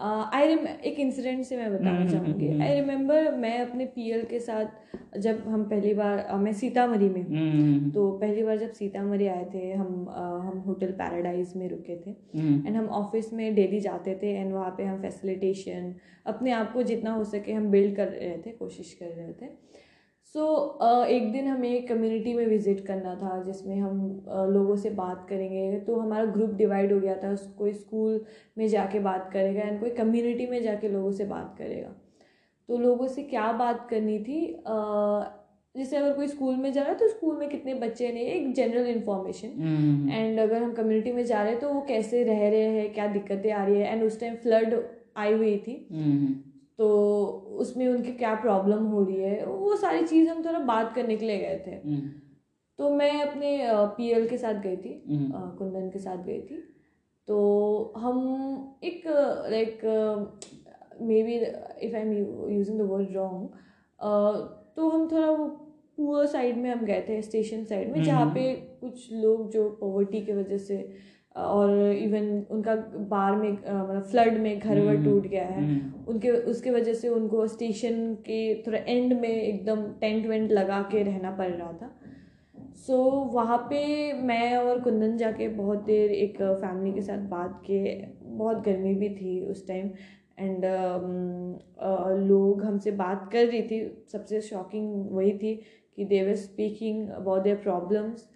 आई रिम एक इंसिडेंट से मैं बताना चाहूँगी। आई रिमेम्बर मैं अपने पीएल के साथ जब हम पहली बार मैं सीतामढ़ी में हूँ। हम्म, तो पहली बार जब सीतामढ़ी आए थे हम हम होटल पैराडाइज में रुके थे। एंड हम ऑफ़िस में डेली जाते थे एंड वहाँ पे हम फैसिलिटेशन अपने आप को जितना हो सके हम बिल्ड कर रहे थे कोशिश कर रहे थे। सो so, uh, एक दिन हमें एक कम्युनिटी में विज़िट करना था जिसमें हम अ, लोगों से बात करेंगे। तो हमारा ग्रुप डिवाइड हो गया था कोई स्कूल में जाके बात करेगा एंड कोई कम्युनिटी में जाके लोगों से बात करेगा। तो लोगों से क्या बात करनी थी? अ, जैसे अगर कोई स्कूल में जा रहा है तो स्कूल में कितने बच्चे ने एक जनरल इन्फॉर्मेशन एंड अगर हम कम्युनिटी में जा रहे हैं तो वो कैसे रह रहे हैं क्या दिक्कतें आ रही है? एंड उस टाइम फ्लड आई हुई थी। तो उसमें उनकी क्या प्रॉब्लम हो रही है? वो सारी चीज़ हम थोड़ा बात करने के लिए गए थे। तो मैं अपने पीएल के साथ गई थी। हम्म। कुंदन के साथ गई थी। तो हम एक like maybe if I am using the word wrong तो हम थोड़ा वो पुअर साइड में हम गए थे स्टेशन साइड में जहाँ पे कुछ लोग जो पॉवर्टी की वजह से और इवन उनका बाढ़ में मतलब फ्लड में घर वर टूट गया है। उनके उसके वजह से उनको स्टेशन के थोड़ा एंड में एकदम टेंट वेंट लगा के रहना पड़ रहा था। सो so, वहाँ पे मैं और कुंदन जाके बहुत देर एक फैमिली के साथ बात किए। बहुत गर्मी भी थी उस टाइम एंड uh, uh, लोग हमसे बात कर रही थी। सबसे शॉकिंग वही थी कि they were speaking about their problems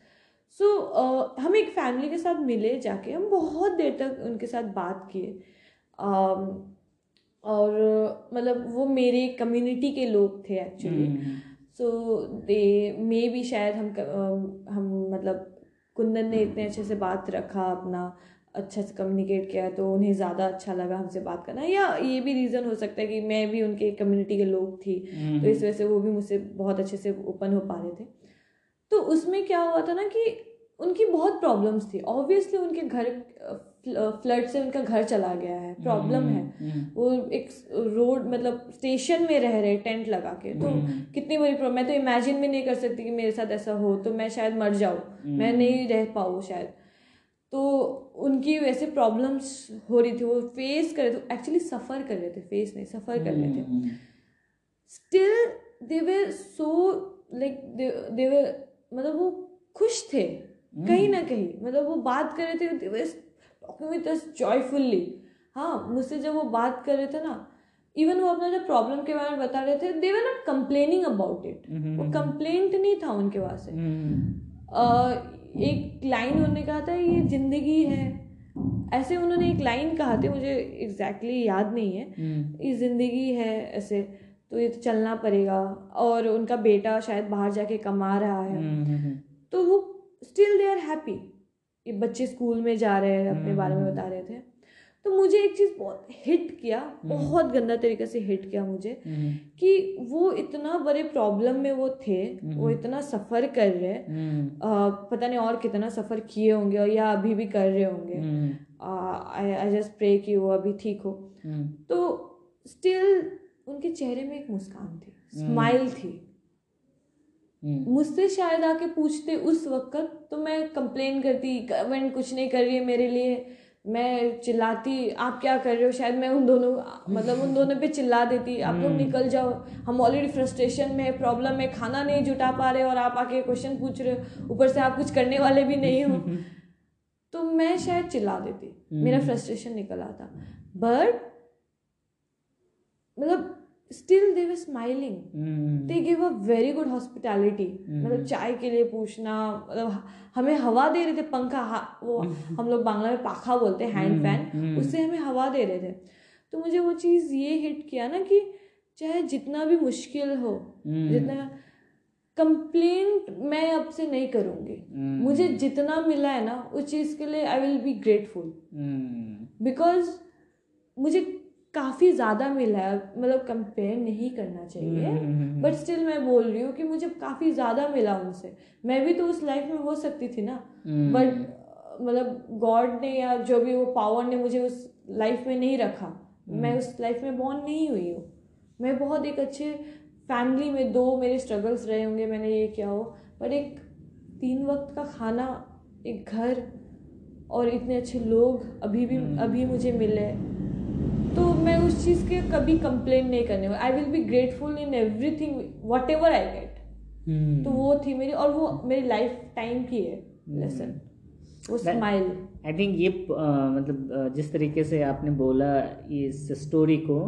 so so, uh, हम एक फैमिली के साथ मिले जाके हम बहुत देर तक उनके साथ बात किए। Um, और मतलब वो मेरे कम्युनिटी के लोग थे एक्चुअली सो दे मे भी शायद हम हम मतलब कुंदन ने इतने अच्छे से बात रखा अपना अच्छे से कम्युनिकेट किया तो उन्हें ज़्यादा अच्छा लगा हमसे बात करना। या ये भी रीज़न हो सकता है कि मैं भी उनके कम्युनिटी के लोग थी। तो इस वजह से वो भी मुझसे बहुत अच्छे से ओपन हो पा रहे थे। तो उसमें क्या हुआ था ना कि उनकी बहुत प्रॉब्लम्स थी। ऑब्वियसली उनके घर फ्लड से उनका घर चला गया है। प्रॉब्लम है। हम्म, हम्म। वो एक रोड मतलब स्टेशन में रह रहे टेंट लगा के। तो हम्म। कितनी बड़ी प्रॉब्लम मैं तो इमेजिन भी नहीं कर सकती कि मेरे साथ ऐसा हो तो मैं शायद मर जाऊँ। मैं नहीं रह पाऊँ शायद। तो उनकी वैसे प्रॉब्लम्स हो रही थी। वो फेस कर रहे थे। एक्चुअली सफ़र कर रहे थे। फेस नहीं सफ़र कर रहे थे। Still they way so like they वे मतलब वो खुश थे कहीं ना कहीं। मतलब वो बात कर रहे थे टॉकिंग विद अस जॉयफुल्ली हाँ मुझसे जब वो बात कर रहे थे ना इवन वो अपना जो प्रॉब्लम के बारे में बता रहे थे they were not complaining about it वो कंप्लेंट नहीं था उनके पास से। एक लाइन उन्होंने कहा था ये ज़िंदगी है। ऐसे उन्होंने एक लाइन कहा थे मुझे एग्जैक्टली exactly याद नहीं है। ये ज़िंदगी है ऐसे। तो ये तो चलना पड़ेगा। और उनका बेटा शायद बाहर जाके कमा रहा है। तो वो स्टिल दे आर हैप्पी ये बच्चे स्कूल में जा रहे हैं अपने बारे में बता रहे थे। तो मुझे एक चीज़ बहुत हिट किया बहुत गंदा तरीके से हिट किया मुझे कि वो इतना बड़े प्रॉब्लम में वो थे वो इतना सफ़र कर रहे पता नहीं और कितना सफ़र किए होंगे और या अभी भी कर रहे होंगे। आई जस्ट प्रे कि वो अभी ठीक हो। तो स्टिल उनके चेहरे में एक मुस्कान थी स्माइल थी। मुझसे शायद आके पूछते उस वक्त तो मैं कंप्लेन करती गवर्नमेंट कुछ नहीं कर रही है मेरे लिए मैं चिल्लाती आप क्या कर रहे हो? शायद मैं उन दोनों मतलब उन दोनों पे चिल्ला देती आप लोग निकल जाओ हम ऑलरेडी फ्रस्ट्रेशन में प्रॉब्लम में खाना नहीं जुटा पा रहे और आप आके क्वेश्चन पूछ रहे हो ऊपर से आप कुछ करने वाले भी नहीं हो। *laughs* तो मैं शायद चिल्ला देती मेरा फ्रस्ट्रेशन निकल आता। बट मतलब still they were smiling they give a very good hospitality मतलब चाय के लिए पूछना मतलब हमें हवा दे रहे थे पंखा वो हम लोग बांग्ला में पाखा बोलते हैं हैंड फ़ैन उससे हमें हवा दे रहे थे। तो मुझे वो चीज़ ये हिट किया ना कि चाहे जितना भी मुश्किल हो जितना कंप्लेंट मैं अब से नहीं करूँगी। मुझे जितना मिला है ना उस चीज़ के लिए I will be grateful because मुझे काफ़ी ज़्यादा मिला है। मतलब कंपेयर नहीं करना चाहिए। बट स्टिल मैं बोल रही हूँ कि मुझे काफ़ी ज़्यादा मिला उनसे। मैं भी तो उस लाइफ में हो सकती थी ना। बट मतलब गॉड ने या जो भी वो पावर ने मुझे उस लाइफ में नहीं रखा। मैं उस लाइफ में बॉर्न नहीं हुई हूँ। मैं बहुत एक अच्छे फैमिली में दो मेरे स्ट्रगल्स रहे होंगे मैंने ये किया हो। पर एक तीन वक्त का खाना एक घर और इतने अच्छे लोग अभी भी अभी मुझे मिले। मैं उस चीज़ के कभी कंप्लेन नहीं करने वाली। I will be grateful in everything whatever I get तो वो थी मेरी और वो मेरी लाइफ टाइम की है। Lesson hmm. वो स्माइल आई थिंक ये मतलब जिस तरीके से आपने बोला इस स्टोरी को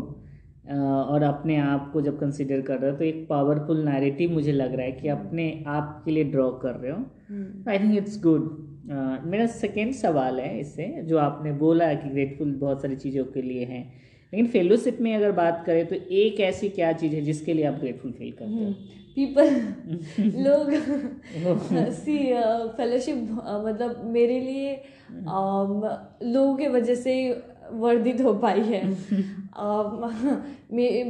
और अपने आप को जब कंसिडर कर रहे हो तो एक पावरफुल नैरेटिव मुझे लग रहा है कि अपने आप के लिए ड्रॉ कर रहे हो। आई थिंक इट्स गुड मेरा सेकेंड सवाल है इससे जो आपने बोला कि ग्रेटफुल बहुत सारी चीज़ों के लिए हैं। लेकिन फेलोशिप में अगर बात करें तो एक ऐसी क्या चीज़ है जिसके लिए आप ग्रेटफुल फील करते हो? पीपल *laughs* लोग *laughs* सी फेलोशिप मतलब मेरे लिए लोगों के वजह से वर्धित हो पाई है।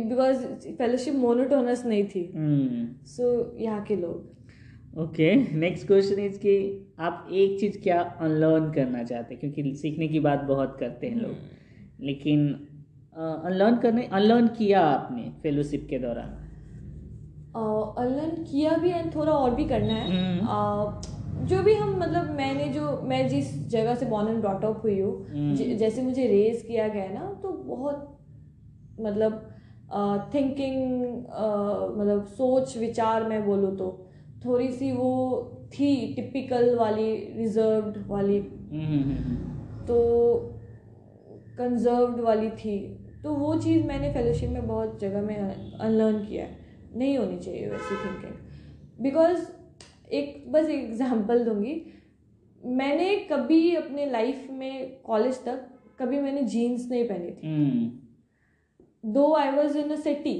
बिकॉज़ फेलोशिप मोनोटोनस नहीं थी। सो so, यहाँ के लोग। ओके नेक्स्ट क्वेश्चन इज़ कि आप एक चीज़ क्या अनलर्न करना चाहते हैं? क्योंकि सीखने की बात बहुत करते हैं लोग। hmm. लेकिन अनलर्न करने अनलर्न किया आपने फेलोशिप के दौरान? अनलर्न uh, किया भी है थोड़ा और भी करना है। uh, जो भी हम मतलब मैंने जो मैं जिस जगह से बॉर्न एंड ब्रॉट अप हुई हूँ हम्म। जैसे मुझे रेज किया गया ना तो बहुत मतलब थिंकिंग uh, मतलब सोच विचार मैं बोलूँ तो थोड़ी सी वो थी टिपिकल वाली रिजर्व्ड वाली। तो कंजर्व्ड वाली थी। तो वो चीज़ मैंने फेलोशिप में बहुत जगह में अनलर्न किया है। नहीं होनी चाहिए वैसी थिंकिंग बिकॉज़ एक बस एग्ज़ाम्पल दूँगी। मैंने कभी अपने लाइफ में कॉलेज तक कभी मैंने जीन्स नहीं पहनी थी। दो I was in a city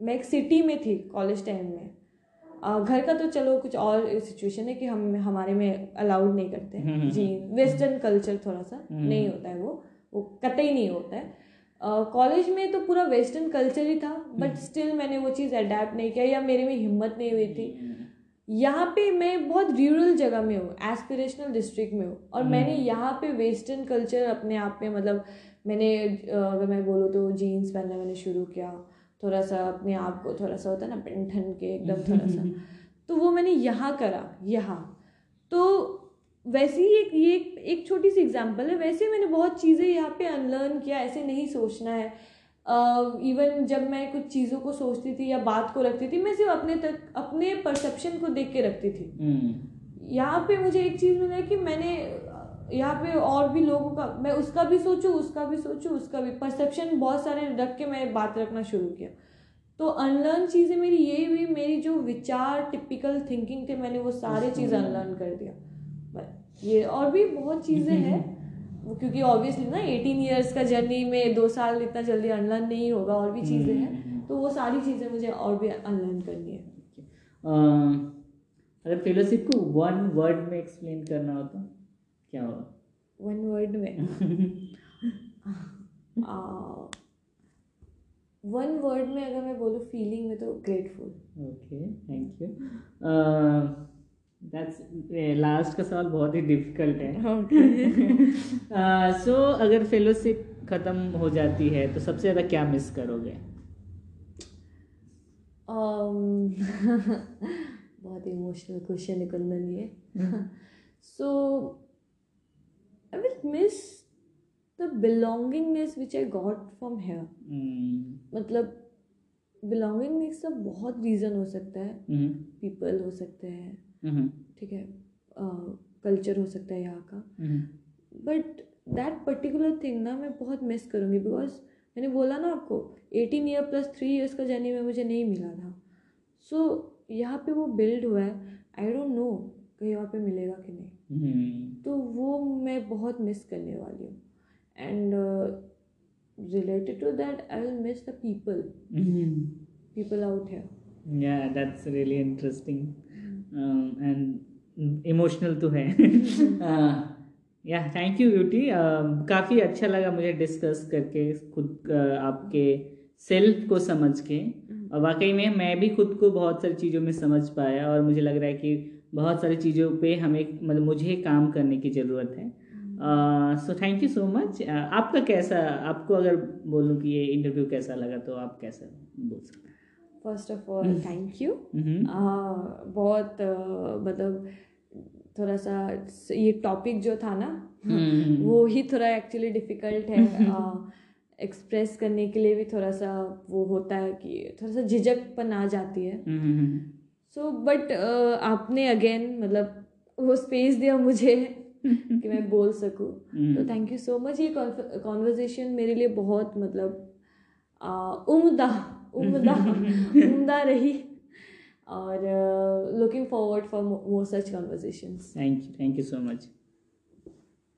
मैं एक सिटी में थी कॉलेज टाइम में। घर का तो चलो कुछ और सिचुएशन है कि हम हमारे में अलाउड नहीं करते जीन वेस्टर्न कल्चर थोड़ा सा नहीं होता है वो। वो कतई नहीं होता है। कॉलेज uh, में तो पूरा वेस्टर्न कल्चर ही था बट स्टिल मैंने वो चीज़ अडेप्ट नहीं किया या मेरे में हिम्मत नहीं हुई थी। यहाँ पे मैं बहुत रूरल जगह में हूँ एस्पिरेशनल डिस्ट्रिक्ट में हूँ और मैंने यहाँ पे वेस्टर्न कल्चर अपने आप में मतलब मैंने अगर मैं बोलूँ तो जीन्स पहनना मैंने शुरू किया थोड़ा सा अपने आप को थोड़ा सा होता है ना पेंठन के एकदम थोड़ा सा। *laughs* तो वो मैंने यहाँ करा यहाँ। तो वैसे ही एक ये एक छोटी सी एग्जांपल है। वैसे मैंने बहुत चीज़ें यहाँ पे अनलर्न किया ऐसे नहीं सोचना है। इवन uh, जब मैं कुछ चीज़ों को सोचती थी या बात को रखती थी मैं सिर्फ़ अपने तक अपने परसेप्शन को देख के रखती थी। हम्म। यहाँ पे मुझे एक चीज़ मिला कि मैंने यहाँ पे और भी लोगों का मैं उसका भी सोचूं उसका भी सोचूं उसका भी परसेप्शन बहुत सारे रख के मैं बात रखना शुरू किया। तो अनलर्न चीज़ें मेरी यही हुई मेरी जो विचार टिपिकल थिंकिंग थे मैंने वो सारे चीज़ अनलर्न कर दिया। ये और भी बहुत चीज़ें हैं। क्योंकि ऑब्वियसली ना एटीन ईयर्स का जर्नी में दो साल इतना जल्दी अनलर्न नहीं होगा और भी चीज़ें हैं। हम्म, हम्म, हम्म। तो वो सारी चीज़ें मुझे और भी अनलर्न करनी है। अगर फेलोशिप को वन वर्ड में एक्सप्लेन करना हो तो क्या होगा? वन वर्ड में? *laughs* वन वर्ड में अगर मैं बोलूँ फीलिंग में तो grateful okay thank you that's last का सवाल बहुत ही डिफ़िकल्ट है। सो *laughs* uh, अगर फेलोशिप ख़त्म हो जाती है तो सबसे ज़्यादा क्या मिस करोगे? Um, *laughs* बहुत इमोशनल क्वेश्चन निकलना नहीं है। So I will miss the belongingness which I got from here मतलब बिलोंगिंगनेस का बहुत रीज़न हो सकता है। People mm-hmm. हो सकते हैं. ठीक है? कल्चर हो सकता है यहाँ का। बट दैट पर्टिकुलर थिंग ना मैं बहुत मिस करूँगी बिकॉज़ मैंने बोला ना आपको eighteen year plus three years का जर्नी में मुझे नहीं मिला था। सो so, यहाँ पे वो बिल्ड हुआ है। आई डोंट नो कहीं वहाँ पे मिलेगा कि नहीं। Mm-hmm. तो वो मैं बहुत मिस करने वाली हूँ। And related to that I will miss the people people out है yeah that's really interesting. And emotional तो है. या थैंक यू ब्यूटी काफ़ी अच्छा लगा मुझे डिस्कस करके खुद uh, आपके सेल्फ को समझ के. Mm-hmm. और वाकई में मैं भी खुद को बहुत सारी चीज़ों में समझ पाया और मुझे लग रहा है कि बहुत सारी चीज़ों पे हमें मतलब मुझे काम करने की ज़रूरत है. So thank you so much आपका कैसा आपको अगर बोलूँ कि ये इंटरव्यू कैसा लगा तो आप कैसा बोल सकते first of all thank you बहुत uh, मतलब थोड़ा सा ये टॉपिक जो था ना mm-hmm. वो ही थोड़ा एक्चुअली डिफ़िकल्ट है एक्सप्रेस uh, करने के लिए भी थोड़ा सा वो होता है कि थोड़ा सा झिझकपन आ जाती है। So mm-hmm. so, but uh, आपने अगेन मतलब वो स्पेस दिया मुझे *laughs* कि मैं बोल सकूँ। mm-hmm. तो थैंक यू सो मच ये कॉन्वर्जेशन मेरे लिए बहुत मतलब उम्दा उम्दा *laughs* उम्दा रही और looking forward for more such conversation thank you thank you so much